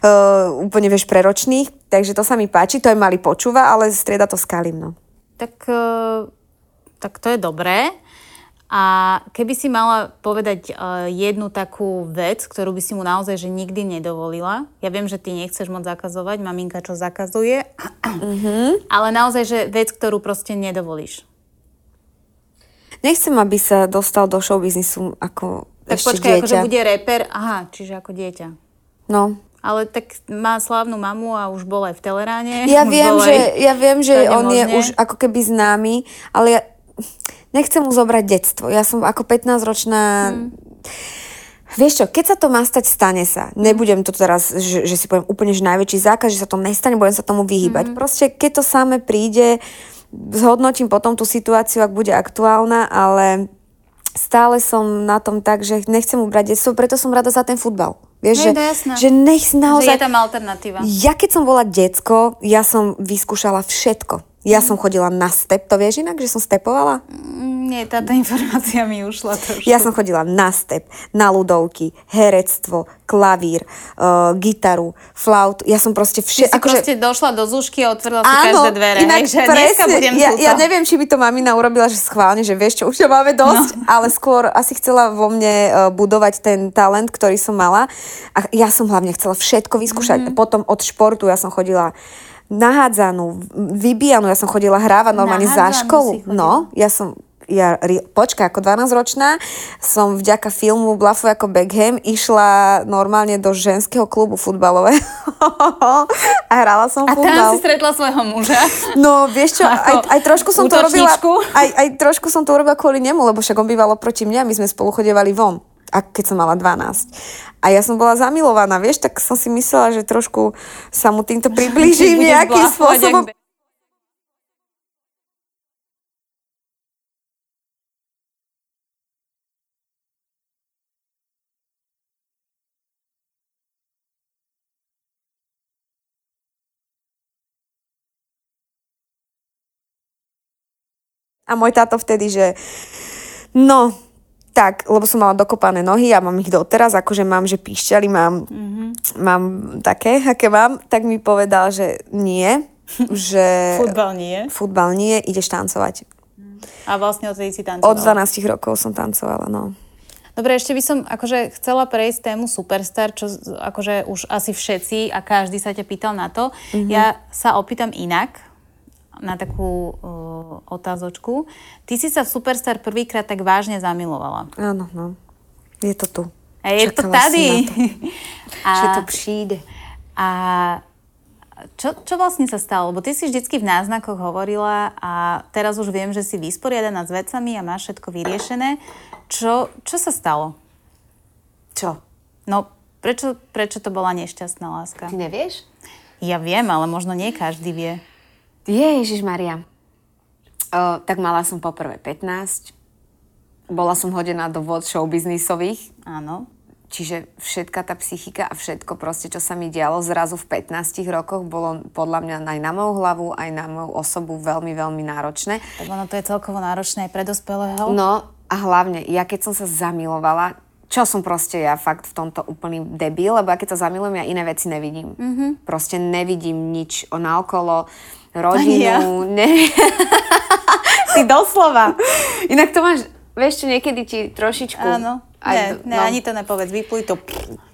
uh, úplne vieš preročných, takže to sa mi páči, to aj mali počúva, ale strieda to s Kalim, no. Tak, eh, tak to je dobré. A keby si mala povedať uh, jednu takú vec, ktorú by si mu naozaj že nikdy nedovolila, ja viem, že ty nechceš moc zakazovať, maminka čo zakazuje, ale naozaj, že vec, ktorú proste nedovolíš. Nechcem, aby sa dostal do showbiznisu ako Tak ešte počkaj, dieťa. akože bude reper, aha, čiže ako dieťa. No. Ale tak má slávnu mamu a už bol aj v Teleráne. Ja [laughs] viem, že, ja viem, že on je už ako keby známy, ale ja nechcem mu zobrať detstvo. Ja som ako 15-ročná... Mm. Vieš čo, keď sa to má stať, stane sa. Nebudem to teraz, že, že si poviem úplne, že najväčší zákaz, že sa to nestane, budem sa tomu vyhýbať. Mm. Proste, keď to samé príde, zhodnotím potom tú situáciu, ak bude aktuálna, ale stále som na tom tak, že nechcem mu brať detstvo, preto som rada za ten futbal. Vieš, Hej, že, no jasné. že nech naozaj... Že je tam alternatíva. Ja keď som bola decko, ja som vyskúšala všetko. Ja som chodila na step, to vieš inak, že som stepovala? Mm, Nie, táto [laughs] informácia mi ušla trošku. Ja som chodila na step, na ľudovky, herectvo, klavír, uh, gitaru, flautu. Ja som proste všetko... Ty si akože... proste došla do zúšky a otvorila si každé dvere. Inak hej, že presne, budem ja, ja neviem, či by to mamina urobila, že schválne, že vieš čo, už to máme dosť, no. ale skôr asi chcela vo mne uh, budovať ten talent, ktorý som mala. A ja som hlavne chcela všetko vyskúšať. Mm-hmm. Potom od športu ja som chodila nahádzanú, vybíjanú, ja som chodila hrávať normálne za školu. No, ja som ja, počka, ako 12-ročná som vďaka filmu Blafu ako Beckham išla normálne do ženského klubu futbalového [laughs] a hrala som a futbal. A tam si stretla svojho muža? No, vieš čo, aj, aj trošku som to urobila, aj, aj trošku som to urobila kvôli nemu, lebo však on býval proti mňa, my sme spolu chodevali von a keď som mala 12. A ja som bola zamilovaná, vieš, tak som si myslela, že trošku sa mu týmto priblížim [laughs] nejakým spôsobom. A môj táto vtedy, že no, tak, lebo som mala dokopané nohy a mám ich doteraz, akože mám, že píšťali mám, mm-hmm. mám také, aké mám, tak mi povedal, že nie, [laughs] že... Futbal nie. Futbal nie, ideš tancovať. A vlastne odtedy si tancovala? Od 12 rokov som tancovala, no. Dobre, ešte by som akože chcela prejsť tému Superstar, čo akože už asi všetci a každý sa ťa pýtal na to. Mm-hmm. Ja sa opýtam inak, na takú uh, otázočku. Ty si sa v Superstar prvýkrát tak vážne zamilovala. Áno, no. Je to tu. A je Čakala to tady. [laughs] a, že to přijde. A čo, čo vlastne sa stalo? Lebo ty si vždycky v náznakoch hovorila a teraz už viem, že si vysporiadaná s vecami a máš všetko vyriešené. Čo, čo sa stalo? Čo? No, prečo, prečo to bola nešťastná láska? Ty nevieš? Ja viem, ale možno nie každý vie. Ježiš Maria. O, tak mala som poprvé 15. Bola som hodená do vod show biznisových. Áno. Čiže všetka tá psychika a všetko proste, čo sa mi dialo zrazu v 15 rokoch, bolo podľa mňa aj na moju hlavu, aj na moju osobu veľmi, veľmi náročné. Tak ono to je celkovo náročné aj pre dospelého. No a hlavne, ja keď som sa zamilovala, čo som proste ja fakt v tomto úplný debil, lebo ja keď sa zamilujem, ja iné veci nevidím. Mm-hmm. Proste nevidím nič naokolo rodinu. Ja. Ne... [laughs] Ty doslova. Inak to máš, vieš čo, niekedy ti trošičku... Áno. Aj, ne, ne, no. ani to nepovedz, vypluj to.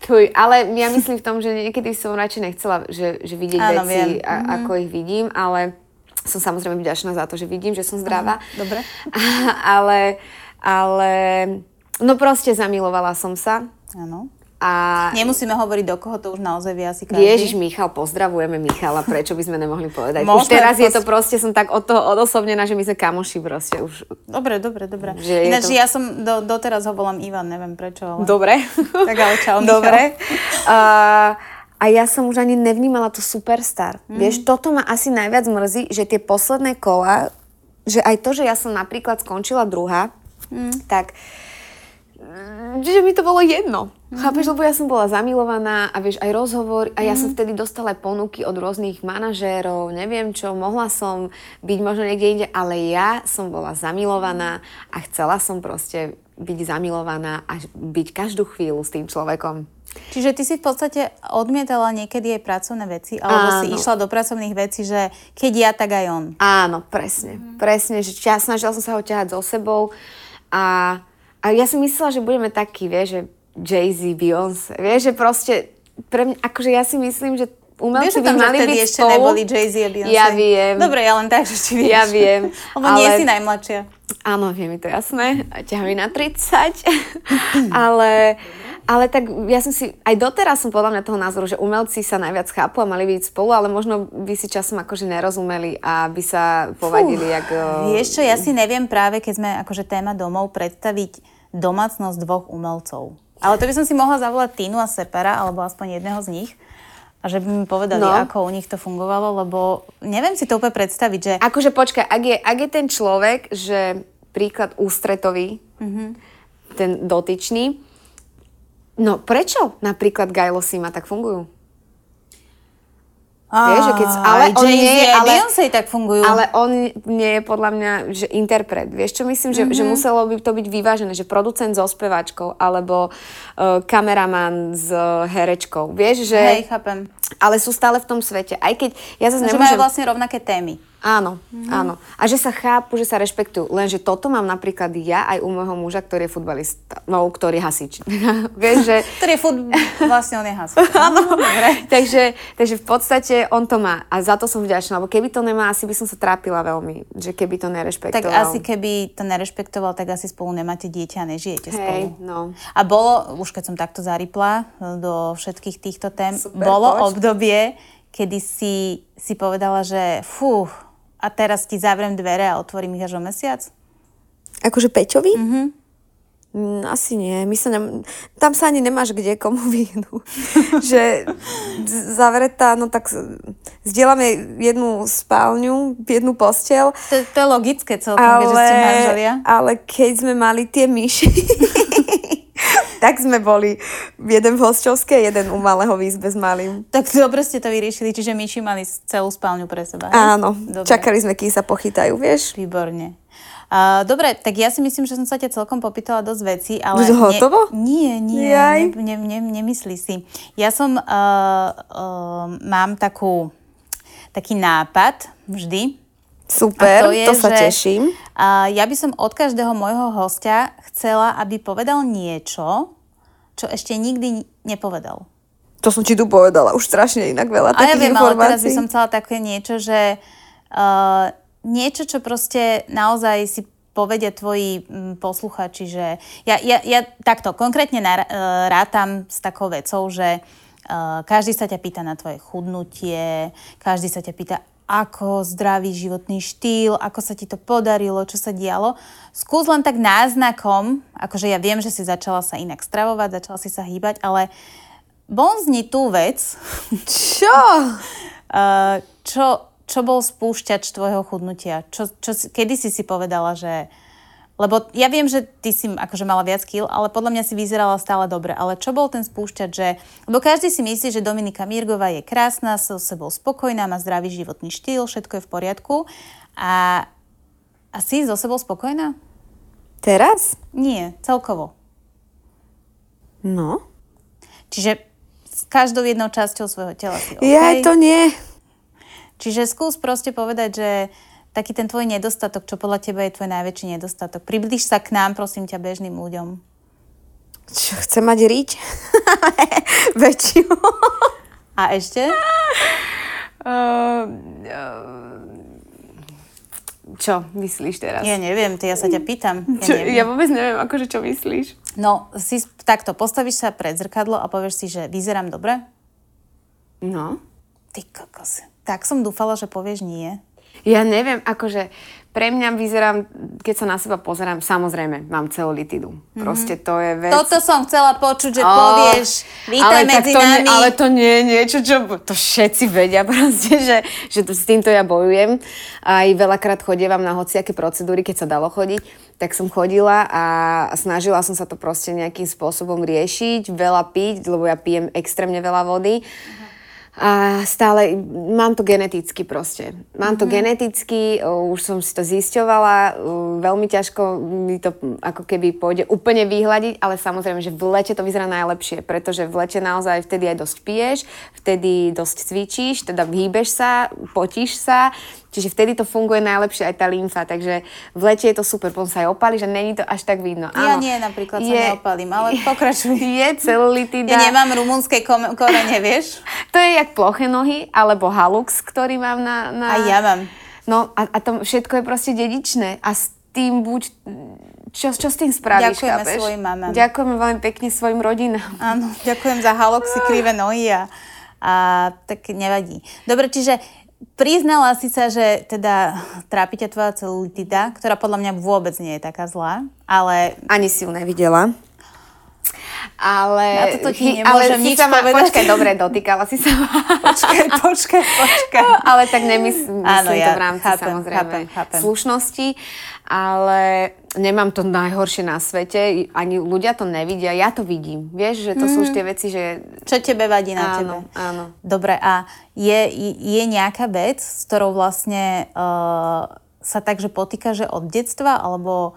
Tuj, ale ja myslím v tom, že niekedy som radšej nechcela, že, že vidieť Áno, veci, a, mm-hmm. ako ich vidím, ale som samozrejme vďačná za to, že vidím, že som zdravá. Aha, dobre. [laughs] ale, ale, no proste zamilovala som sa. Áno. A... Nemusíme hovoriť, do koho to už naozaj vie asi každý. Ježiš Michal, pozdravujeme Michala, prečo by sme nemohli povedať? Môžeme už teraz pos... je to proste, som tak od toho odosobnená, že my sme kamoši proste už. Dobre, dobre, dobre. Že Ináč, to... ja som do, doteraz ho volám Ivan, neviem prečo. Ale... Dobre. tak ale čau, Michal. Dobre. Uh, a ja som už ani nevnímala to Superstar. Mm. Vieš, toto ma asi najviac mrzí, že tie posledné kola, že aj to, že ja som napríklad skončila druhá, mm. tak že mi to bolo jedno. Mm-hmm. Chápeš, lebo ja som bola zamilovaná a vieš, aj rozhovor a ja mm-hmm. som vtedy dostala ponuky od rôznych manažérov, neviem čo, mohla som byť možno niekde inde, ale ja som bola zamilovaná a chcela som proste byť zamilovaná a byť každú chvíľu s tým človekom. Čiže ty si v podstate odmietala niekedy aj pracovné veci, alebo Áno. si išla do pracovných vecí, že keď ja, tak aj on. Áno, presne. Mm-hmm. Presne, že ja snažila som sa ho ťahať so sebou a, a ja si myslela, že budeme takí, vieš, že Jay-Z, Beyoncé. Vieš, že proste, pre mňa, akože ja si myslím, že umelci by mali byť ešte spolu. neboli Jay-Z a Beyoncé. Ja viem. Dobre, ja len tak, že či vieš. Ja viem. Lebo ale... nie si najmladšia. Áno, vie mi to jasné. Ťa mi na 30. [laughs] ale, ale tak ja som si, aj doteraz som podľa mňa toho názoru, že umelci sa najviac chápu a mali byť spolu, ale možno by si časom akože nerozumeli a by sa povadili. Fú, jak, vieš čo, ja si neviem práve, keď sme akože téma domov predstaviť domácnosť dvoch umelcov. Ale to by som si mohla zavolať Tínu a Separa, alebo aspoň jedného z nich. A že by mi povedali, no. ako u nich to fungovalo, lebo neviem si to úplne predstaviť, že... Akože počkaj, ak je, ak je ten človek, že príklad ústretový, mm-hmm. ten dotyčný, no prečo napríklad Gajlo Sima tak fungujú? Vieš, že keď, ale on nie je, ale, Beyoncé tak fungujú. Ale on nie je podľa mňa, že interpret. Vieš, čo myslím? Že, mm-hmm. že mhm. muselo by to byť vyvážené, že producent so speváčkou, alebo uh, kameraman s uh, herečkou. Vieš, že... Hej, chápem. Ale sú stále v tom svete. Aj keď ja zase nemôžem... majú vlastne rovnaké témy. Áno, mm-hmm. áno. A že sa chápu, že sa rešpektujú. Lenže toto mám napríklad ja aj u môjho muža, ktorý je futbalista, no, ktorý je hasič. [laughs] Vieš, že... [laughs] ktorý je fut... vlastne on je hasič. [laughs] áno. takže, takže v podstate on to má. A za to som vďačná, lebo keby to nemá, asi by som sa trápila veľmi, že keby to nerešpektoval. Tak asi keby to nerešpektoval, tak asi spolu nemáte dieťa a nežijete Hej, spolu. No. A bolo, už keď som takto zaripla do všetkých týchto tém, Super, bolo poč. obdobie, kedy si, si povedala, že fú, a teraz ti zavriem dvere a otvorím ich až o mesiac? Akože Peťovi? Mhm. Mm, asi nie. My sa ne... Tam sa ani nemáš kde komu [laughs] vyhnú. že zavretá, no tak zdieľame jednu spálňu, jednu postel. To, to je logické celkom, ale, keďže ste manželia. Ale keď sme mali tie myši, [laughs] tak sme boli jeden v hostovskej, jeden u malého výzbe s malým. Tak dobre ste to vyriešili, čiže myši mali celú spálňu pre seba. Áno, dobre. čakali sme, kým sa pochytajú, vieš? Výborne. Uh, dobre, tak ja si myslím, že som sa ťa celkom popýtala dosť vecí, ale... Už hotovo? Nie, nie, ne, ne, ne, nemyslí si. Ja som, uh, uh, mám takú, taký nápad vždy, Super, to, je, to sa že, teším. Uh, ja by som od každého môjho hostia chcela, aby povedal niečo, čo ešte nikdy nepovedal. To som ti tu povedala, už strašne inak veľa takých ja viem, informácií. ale teraz by som chcela také niečo, že uh, niečo, čo proste naozaj si povedia tvoji posluchači, že ja, ja, ja takto konkrétne nar, uh, rátam s takou vecou, že uh, každý sa ťa pýta na tvoje chudnutie, každý sa ťa pýta, ako zdravý životný štýl, ako sa ti to podarilo, čo sa dialo. Skús len tak náznakom, akože ja viem, že si začala sa inak stravovať, začala si sa hýbať, ale bonzni tú vec. Čo? uh, [laughs] čo, čo bol spúšťač tvojho chudnutia? Čo, čo, kedy si si povedala, že lebo ja viem, že ty si akože mala viac kil, ale podľa mňa si vyzerala stále dobre. Ale čo bol ten spúšťať, že... Lebo každý si myslí, že Dominika Mirgová je krásna, so sebou spokojná, má zdravý životný štýl, všetko je v poriadku. A, a si so sebou spokojná? Teraz? Nie, celkovo. No. Čiže s každou jednou časťou svojho tela si okay. Ja to nie. Čiže skús proste povedať, že taký ten tvoj nedostatok, čo podľa teba je tvoj najväčší nedostatok. Približ sa k nám, prosím ťa, bežným ľuďom. Čo, chcem mať riť? [laughs] Väčšiu. A ešte? Uh, [laughs] čo myslíš teraz? Ja neviem, ty ja sa ťa pýtam. Ja, čo, neviem. ja vôbec neviem, akože čo myslíš. No, si takto, postavíš sa pred zrkadlo a povieš si, že vyzerám dobre? No. Ty kokos. Tak som dúfala, že povieš nie. Ja neviem, akože pre mňa vyzerám, keď sa na seba pozerám, samozrejme, mám celulitidu. Mm-hmm. Proste to je vec... Toto som chcela počuť, že oh, povieš, vítaj ale medzi to nami. Nie, ale to nie je niečo, čo... To všetci vedia proste, [laughs] že, že to, s týmto ja bojujem. Aj veľakrát chodievam na hociaké procedúry, keď sa dalo chodiť, tak som chodila a snažila som sa to proste nejakým spôsobom riešiť, veľa piť, lebo ja pijem extrémne veľa vody. Mm-hmm a stále mám to geneticky proste. Mám to mm-hmm. geneticky, už som si to zisťovala, veľmi ťažko mi to ako keby pôjde úplne vyhľadiť, ale samozrejme, že v lete to vyzerá najlepšie, pretože v lete naozaj vtedy aj dosť piješ, vtedy dosť cvičíš, teda hýbeš sa, potíš sa, Čiže vtedy to funguje najlepšie aj tá lymfa, takže v lete je to super, potom sa aj opali, že není to až tak vidno. Áno, ja nie napríklad je, sa neopalím, ale [laughs] pokračuj. Je celulitida. Ja nemám rumunské korene, vieš? [laughs] To je jak ploché nohy, alebo halux, ktorý mám na... na... A ja mám. No a, a to všetko je proste dedičné a s tým buď čo, čo s tým spravíš, Ďakujeme chápeš? svojim mamám. Ďakujeme veľmi pekne svojim rodinám. Áno, ďakujem za haloxy, krivé nohy a, a tak nevadí. Dobre, čiže Priznala si sa, že teda trápi ťa tvoja celulitida, ktorá podľa mňa vôbec nie je taká zlá, ale... Ani si ju nevidela. Ale, Na toto ti nemôžem ale nič ma, povedať. Počkaj, dobre, dotýkala si sa [laughs] Počkaj, počkaj, počkaj. No, [laughs] ale tak nemyslím Áno, ja to v rámci chápem, samozrejme chápem, chápem. slušnosti, ale nemám to najhoršie na svete, ani ľudia to nevidia, ja to vidím. Vieš, že to mm. sú už mhm. tie veci, že... Čo tebe vadí na áno, tebe. Áno, Dobre, a je, je nejaká vec, s ktorou vlastne uh, sa takže potýka, že od detstva, alebo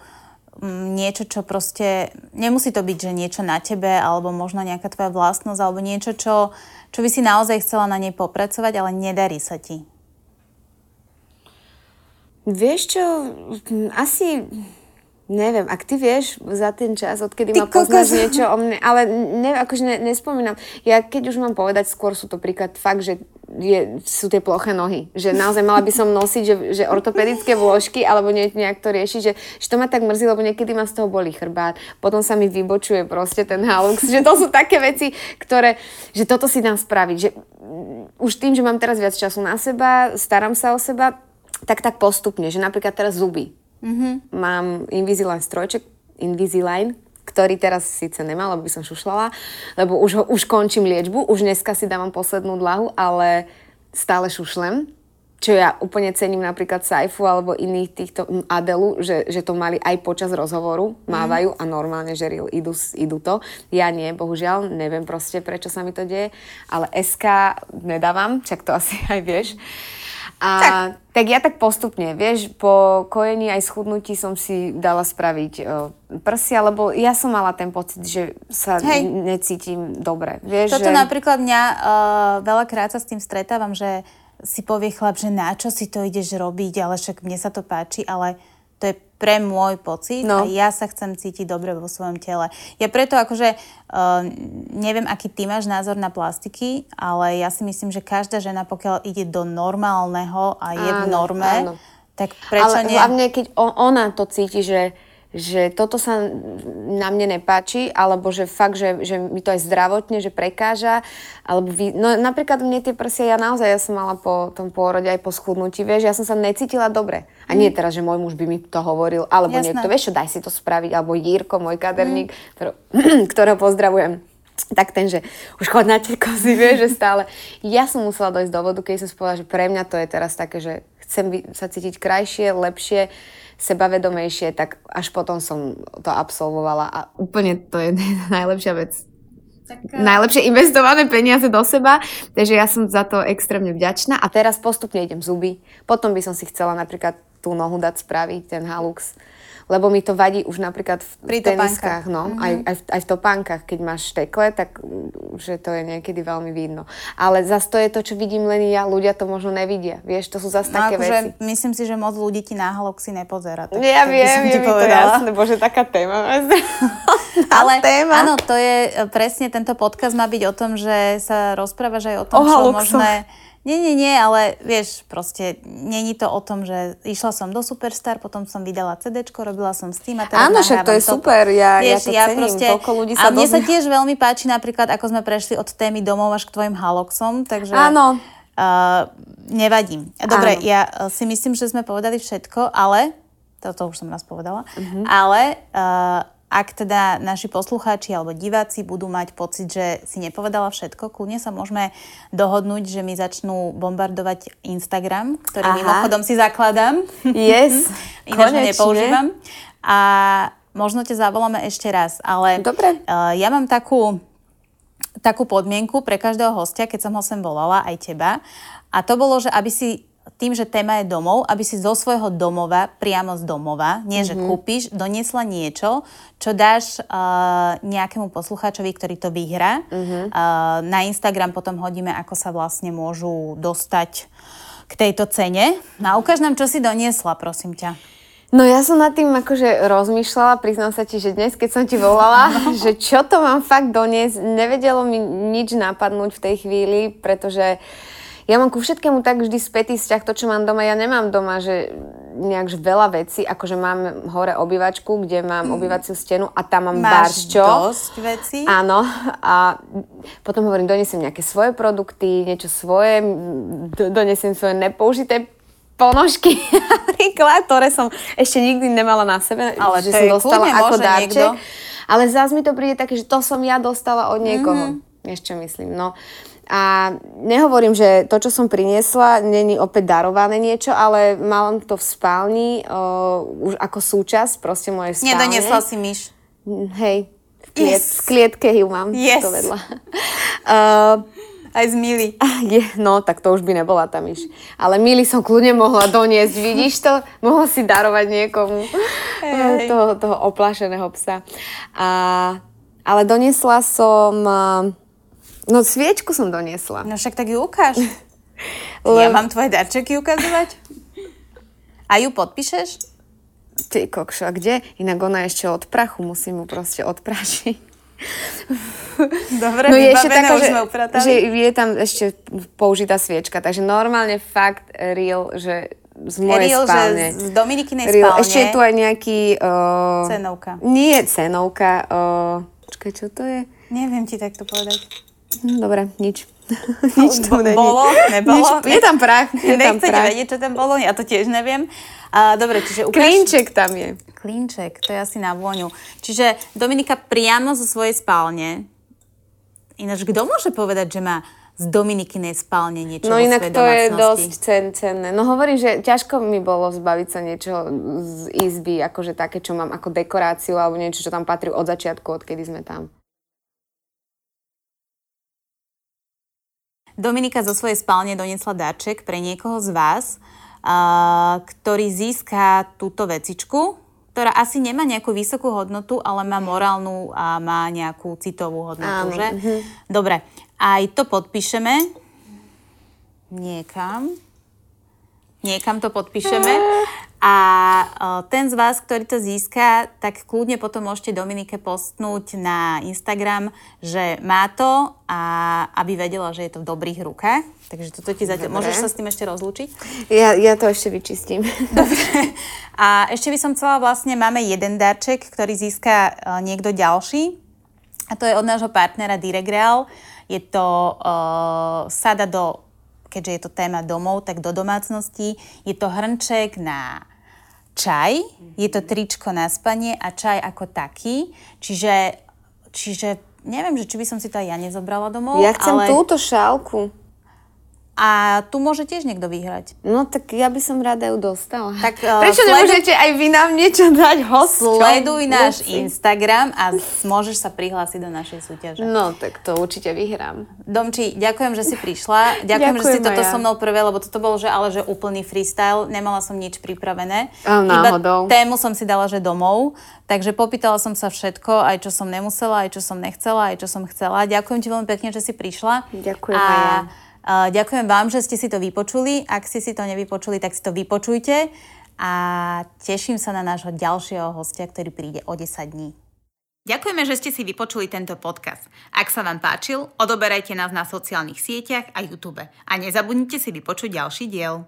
niečo, čo proste, nemusí to byť, že niečo na tebe, alebo možno nejaká tvoja vlastnosť, alebo niečo, čo, čo by si naozaj chcela na nej popracovať, ale nedarí sa ti? Vieš čo, asi Neviem, ak ty vieš za ten čas, odkedy ty ma poznáš kokos. niečo o mne, ale ne, akože ne, nespomínam. Ja keď už mám povedať, skôr sú to príklad fakt, že je, sú tie ploché nohy. Že naozaj mala by som nosiť, že, že ortopedické vložky alebo nie, nejak to riešiť, že, že to ma tak mrzí, lebo niekedy ma z toho boli chrbát. Potom sa mi vybočuje proste ten halux. [laughs] Že to sú také veci, ktoré, že toto si dám spraviť. Že už tým, že mám teraz viac času na seba, starám sa o seba, tak tak postupne, že napríklad teraz zuby Mm-hmm. Mám Invisalign strojček, Invisalign, ktorý teraz síce nemá, lebo by som šušlala, lebo už, ho, už končím liečbu, už dneska si dávam poslednú dlahu, ale stále šušlem, čo ja úplne cením napríklad Saifu alebo iných týchto Adelu, že, že to mali aj počas rozhovoru, mm. mávajú a normálne, že idú, idú to. Ja nie, bohužiaľ, neviem proste, prečo sa mi to deje, ale SK nedávam, čak to asi [laughs] aj vieš. A tak. tak ja tak postupne, vieš, po kojení aj schudnutí som si dala spraviť uh, prsia, lebo ja som mala ten pocit, že sa Hej. necítim dobre. Vieš, Toto že... napríklad mňa uh, veľakrát sa s tým stretávam, že si povie chlap, že na čo si to ideš robiť, ale však mne sa to páči, ale to je pre môj pocit no. a ja sa chcem cítiť dobre vo svojom tele. Ja preto akože uh, neviem, aký ty máš názor na plastiky, ale ja si myslím, že každá žena, pokiaľ ide do normálneho a je áno, v norme, áno. tak prečo ale nie? hlavne, keď ona to cíti, že že toto sa na mne nepáči, alebo že fakt, že, že mi to aj zdravotne, že prekáža, alebo vy, no napríklad mne tie prsia, ja naozaj, ja som mala po tom pôrode aj po schudnutí, vieš, ja som sa necítila dobre. A nie mm. teraz, že môj muž by mi to hovoril, alebo Jasné. niekto, vieš čo, daj si to spraviť, alebo Jirko, môj kaderník, mm. ktorého, [clears throat] ktorého pozdravujem tak ten, že už chod na tie kozy, vieš, že stále. Ja som musela dojsť do vodu, keď som povedala, že pre mňa to je teraz také, že chcem sa cítiť krajšie, lepšie, sebavedomejšie, tak až potom som to absolvovala a úplne to je [laughs] najlepšia vec. Tak, Najlepšie investované peniaze do seba, takže ja som za to extrémne vďačná a teraz postupne idem zuby. Potom by som si chcela napríklad tú nohu dať spraviť, ten halux lebo mi to vadí už napríklad v Pri teniskách, no, mm-hmm. aj, aj, v, aj v topánkach, keď máš štekle, tak mm, že to je niekedy veľmi vidno. Ale zase to je to, čo vidím len ja, ľudia to možno nevidia, vieš, to sú zase no, také akože veci. Myslím si, že moc ľudí ti na si nepozerá. Tak, ja tak viem, je mi to jasné, bože, taká téma. [laughs] Ale téma. áno, to je e, presne, tento podcast má byť o tom, že sa rozprávaš aj o tom, o čo možné nie, nie, nie, ale vieš, proste není to o tom, že išla som do Superstar, potom som vydala CD, robila som s tým a teraz Áno, však to je to, super, ja, vieš, ja to ja cením, proste, ľudí sa A mne sa tiež veľmi páči napríklad, ako sme prešli od témy domov až k tvojim haloxom, takže... Áno. Uh, nevadím. Dobre, Áno. ja uh, si myslím, že sme povedali všetko, ale, toto už som raz povedala, uh-huh. ale uh, ak teda naši poslucháči alebo diváci budú mať pocit, že si nepovedala všetko, kľudne sa môžeme dohodnúť, že mi začnú bombardovať Instagram, ktorý Aha. mimochodom si zakladám. Yes, [laughs] Ináč ho nepoužívam. A možno ťa zavoláme ešte raz, ale Dobre. Uh, ja mám takú, takú podmienku pre každého hostia, keď som ho sem volala, aj teba. A to bolo, že aby si tým, že téma je domov, aby si zo svojho domova, priamo z domova, nie mm-hmm. že mhm. kúpiš, doniesla niečo, čo dáš uh, nejakému poslucháčovi, ktorý to vyhrá. Mm-hmm. Uh, na Instagram potom hodíme, ako sa vlastne môžu dostať k tejto cene. No a ukáž nám, čo si doniesla, prosím ťa. No ja som nad tým akože rozmýšľala, priznám sa ti, že dnes, keď som ti volala, [laughs] že čo to mám fakt doniesť, nevedelo mi nič napadnúť v tej chvíli, pretože uh, ja mám ku všetkému tak vždy spätý vzťah, to, čo mám doma. Ja nemám doma, že nejak veľa vecí, akože mám hore obývačku, kde mám mm. obývaciu stenu a tam mám Máš barčo. dosť veci? Áno. A potom hovorím, donesiem nejaké svoje produkty, niečo svoje, donesiem svoje nepoužité ponožky, [laughs] napríklad, ktoré som ešte nikdy nemala na sebe, Ale že som dostala ako darček. Niekto Ale zás mi to príde také, že to som ja dostala od niekoho. Mm-hmm. Ešte myslím, no. A nehovorím, že to, čo som priniesla, není opäť darované niečo, ale mám to v spálni uh, už ako súčasť proste mojej spálne. Nedoniesla si myš. Hej, v, kliet, yes. v klietke ju mám yes. to vedľa. [laughs] Uh, Aj z Mili. [laughs] Je, no, tak to už by nebola tá myš. Ale Mili som kľudne mohla doniesť, [laughs] vidíš to? Mohla si darovať niekomu hey. toho, toho oplášeného psa. A, ale doniesla som... No sviečku som doniesla. No však tak ju ukáž. [laughs] Le... Ja mám tvoje darčeky ukazovať? A ju podpíšeš? Ty kokšo, a kde? Inak ona ešte od prachu, musím mu proste odprašiť. [laughs] Dobre, no je ešte taká, že, že je tam ešte použitá sviečka, takže normálne fakt real, že z mojej real, spálne. Že z Dominikinej real. spálne. Ešte je tu aj nejaký... Uh, cenovka. Nie cenovka. Uh, počkaj, čo to je? Neviem ti takto povedať. Hm, dobre, nič. [laughs] nič tu není. Bolo? Nebolo? Nič, je tam prach. Je tam prach. vedieť, čo tam bolo? Ja to tiež neviem. Uh, dobre, čiže ukáž... Klínček tam je. Klínček, to je asi na vôňu. Čiže Dominika priamo zo svojej spálne. Ináč, kto môže povedať, že má z Dominikinej spálne niečo No inak to je dosť cen, cenné. No hovorím, že ťažko mi bolo zbaviť sa niečo z izby, akože také, čo mám ako dekoráciu alebo niečo, čo tam patrí od začiatku, odkedy sme tam. Dominika zo svojej spálne doniesla darček pre niekoho z vás, uh, ktorý získa túto vecičku, ktorá asi nemá nejakú vysokú hodnotu, ale má morálnu a má nejakú citovú hodnotu, Áno. že? Mhm. Dobre, aj to podpíšeme niekam. Niekam to podpíšeme. [laughs] A ten z vás, ktorý to získa, tak kľudne potom môžete Dominike postnúť na Instagram, že má to a aby vedela, že je to v dobrých rukách. Takže toto ti zatiaľ... Môžeš sa s tým ešte rozlúčiť? Ja, ja to ešte vyčistím. Dobre. A ešte by som chcela vlastne, máme jeden darček, ktorý získa niekto ďalší. A to je od nášho partnera Diregreal. Je to uh, sada do keďže je to téma domov, tak do domácnosti. Je to hrnček na čaj, je to tričko na spanie a čaj ako taký. Čiže, čiže neviem, že či by som si to aj ja nezobrala domov. Ja chcem ale... túto šálku. A tu môže tiež niekto vyhrať. No tak ja by som rada ju dostala. Tak, uh, [laughs] Prečo sledu... nemôžete aj vy nám niečo dať hosťom? Sleduj náš Instagram a môžeš sa prihlásiť do našej súťaže. No tak to určite vyhrám. Domči, ďakujem, že si prišla. Ďakujem, [laughs] ďakujem že si toto ja. so mnou prvé, lebo toto bol že ale že úplný freestyle. Nemala som nič pripravené. Náhodou. Iba tému som si dala, že domov. Takže popýtala som sa všetko, aj čo som nemusela, aj čo som nechcela, aj čo som chcela. Ďakujem ti veľmi pekne, že si prišla. Ďakujem a... ja. Ďakujem vám, že ste si to vypočuli. Ak ste si to nevypočuli, tak si to vypočujte a teším sa na nášho ďalšieho hostia, ktorý príde o 10 dní. Ďakujeme, že ste si vypočuli tento podcast. Ak sa vám páčil, odoberajte nás na sociálnych sieťach a YouTube. A nezabudnite si vypočuť ďalší diel.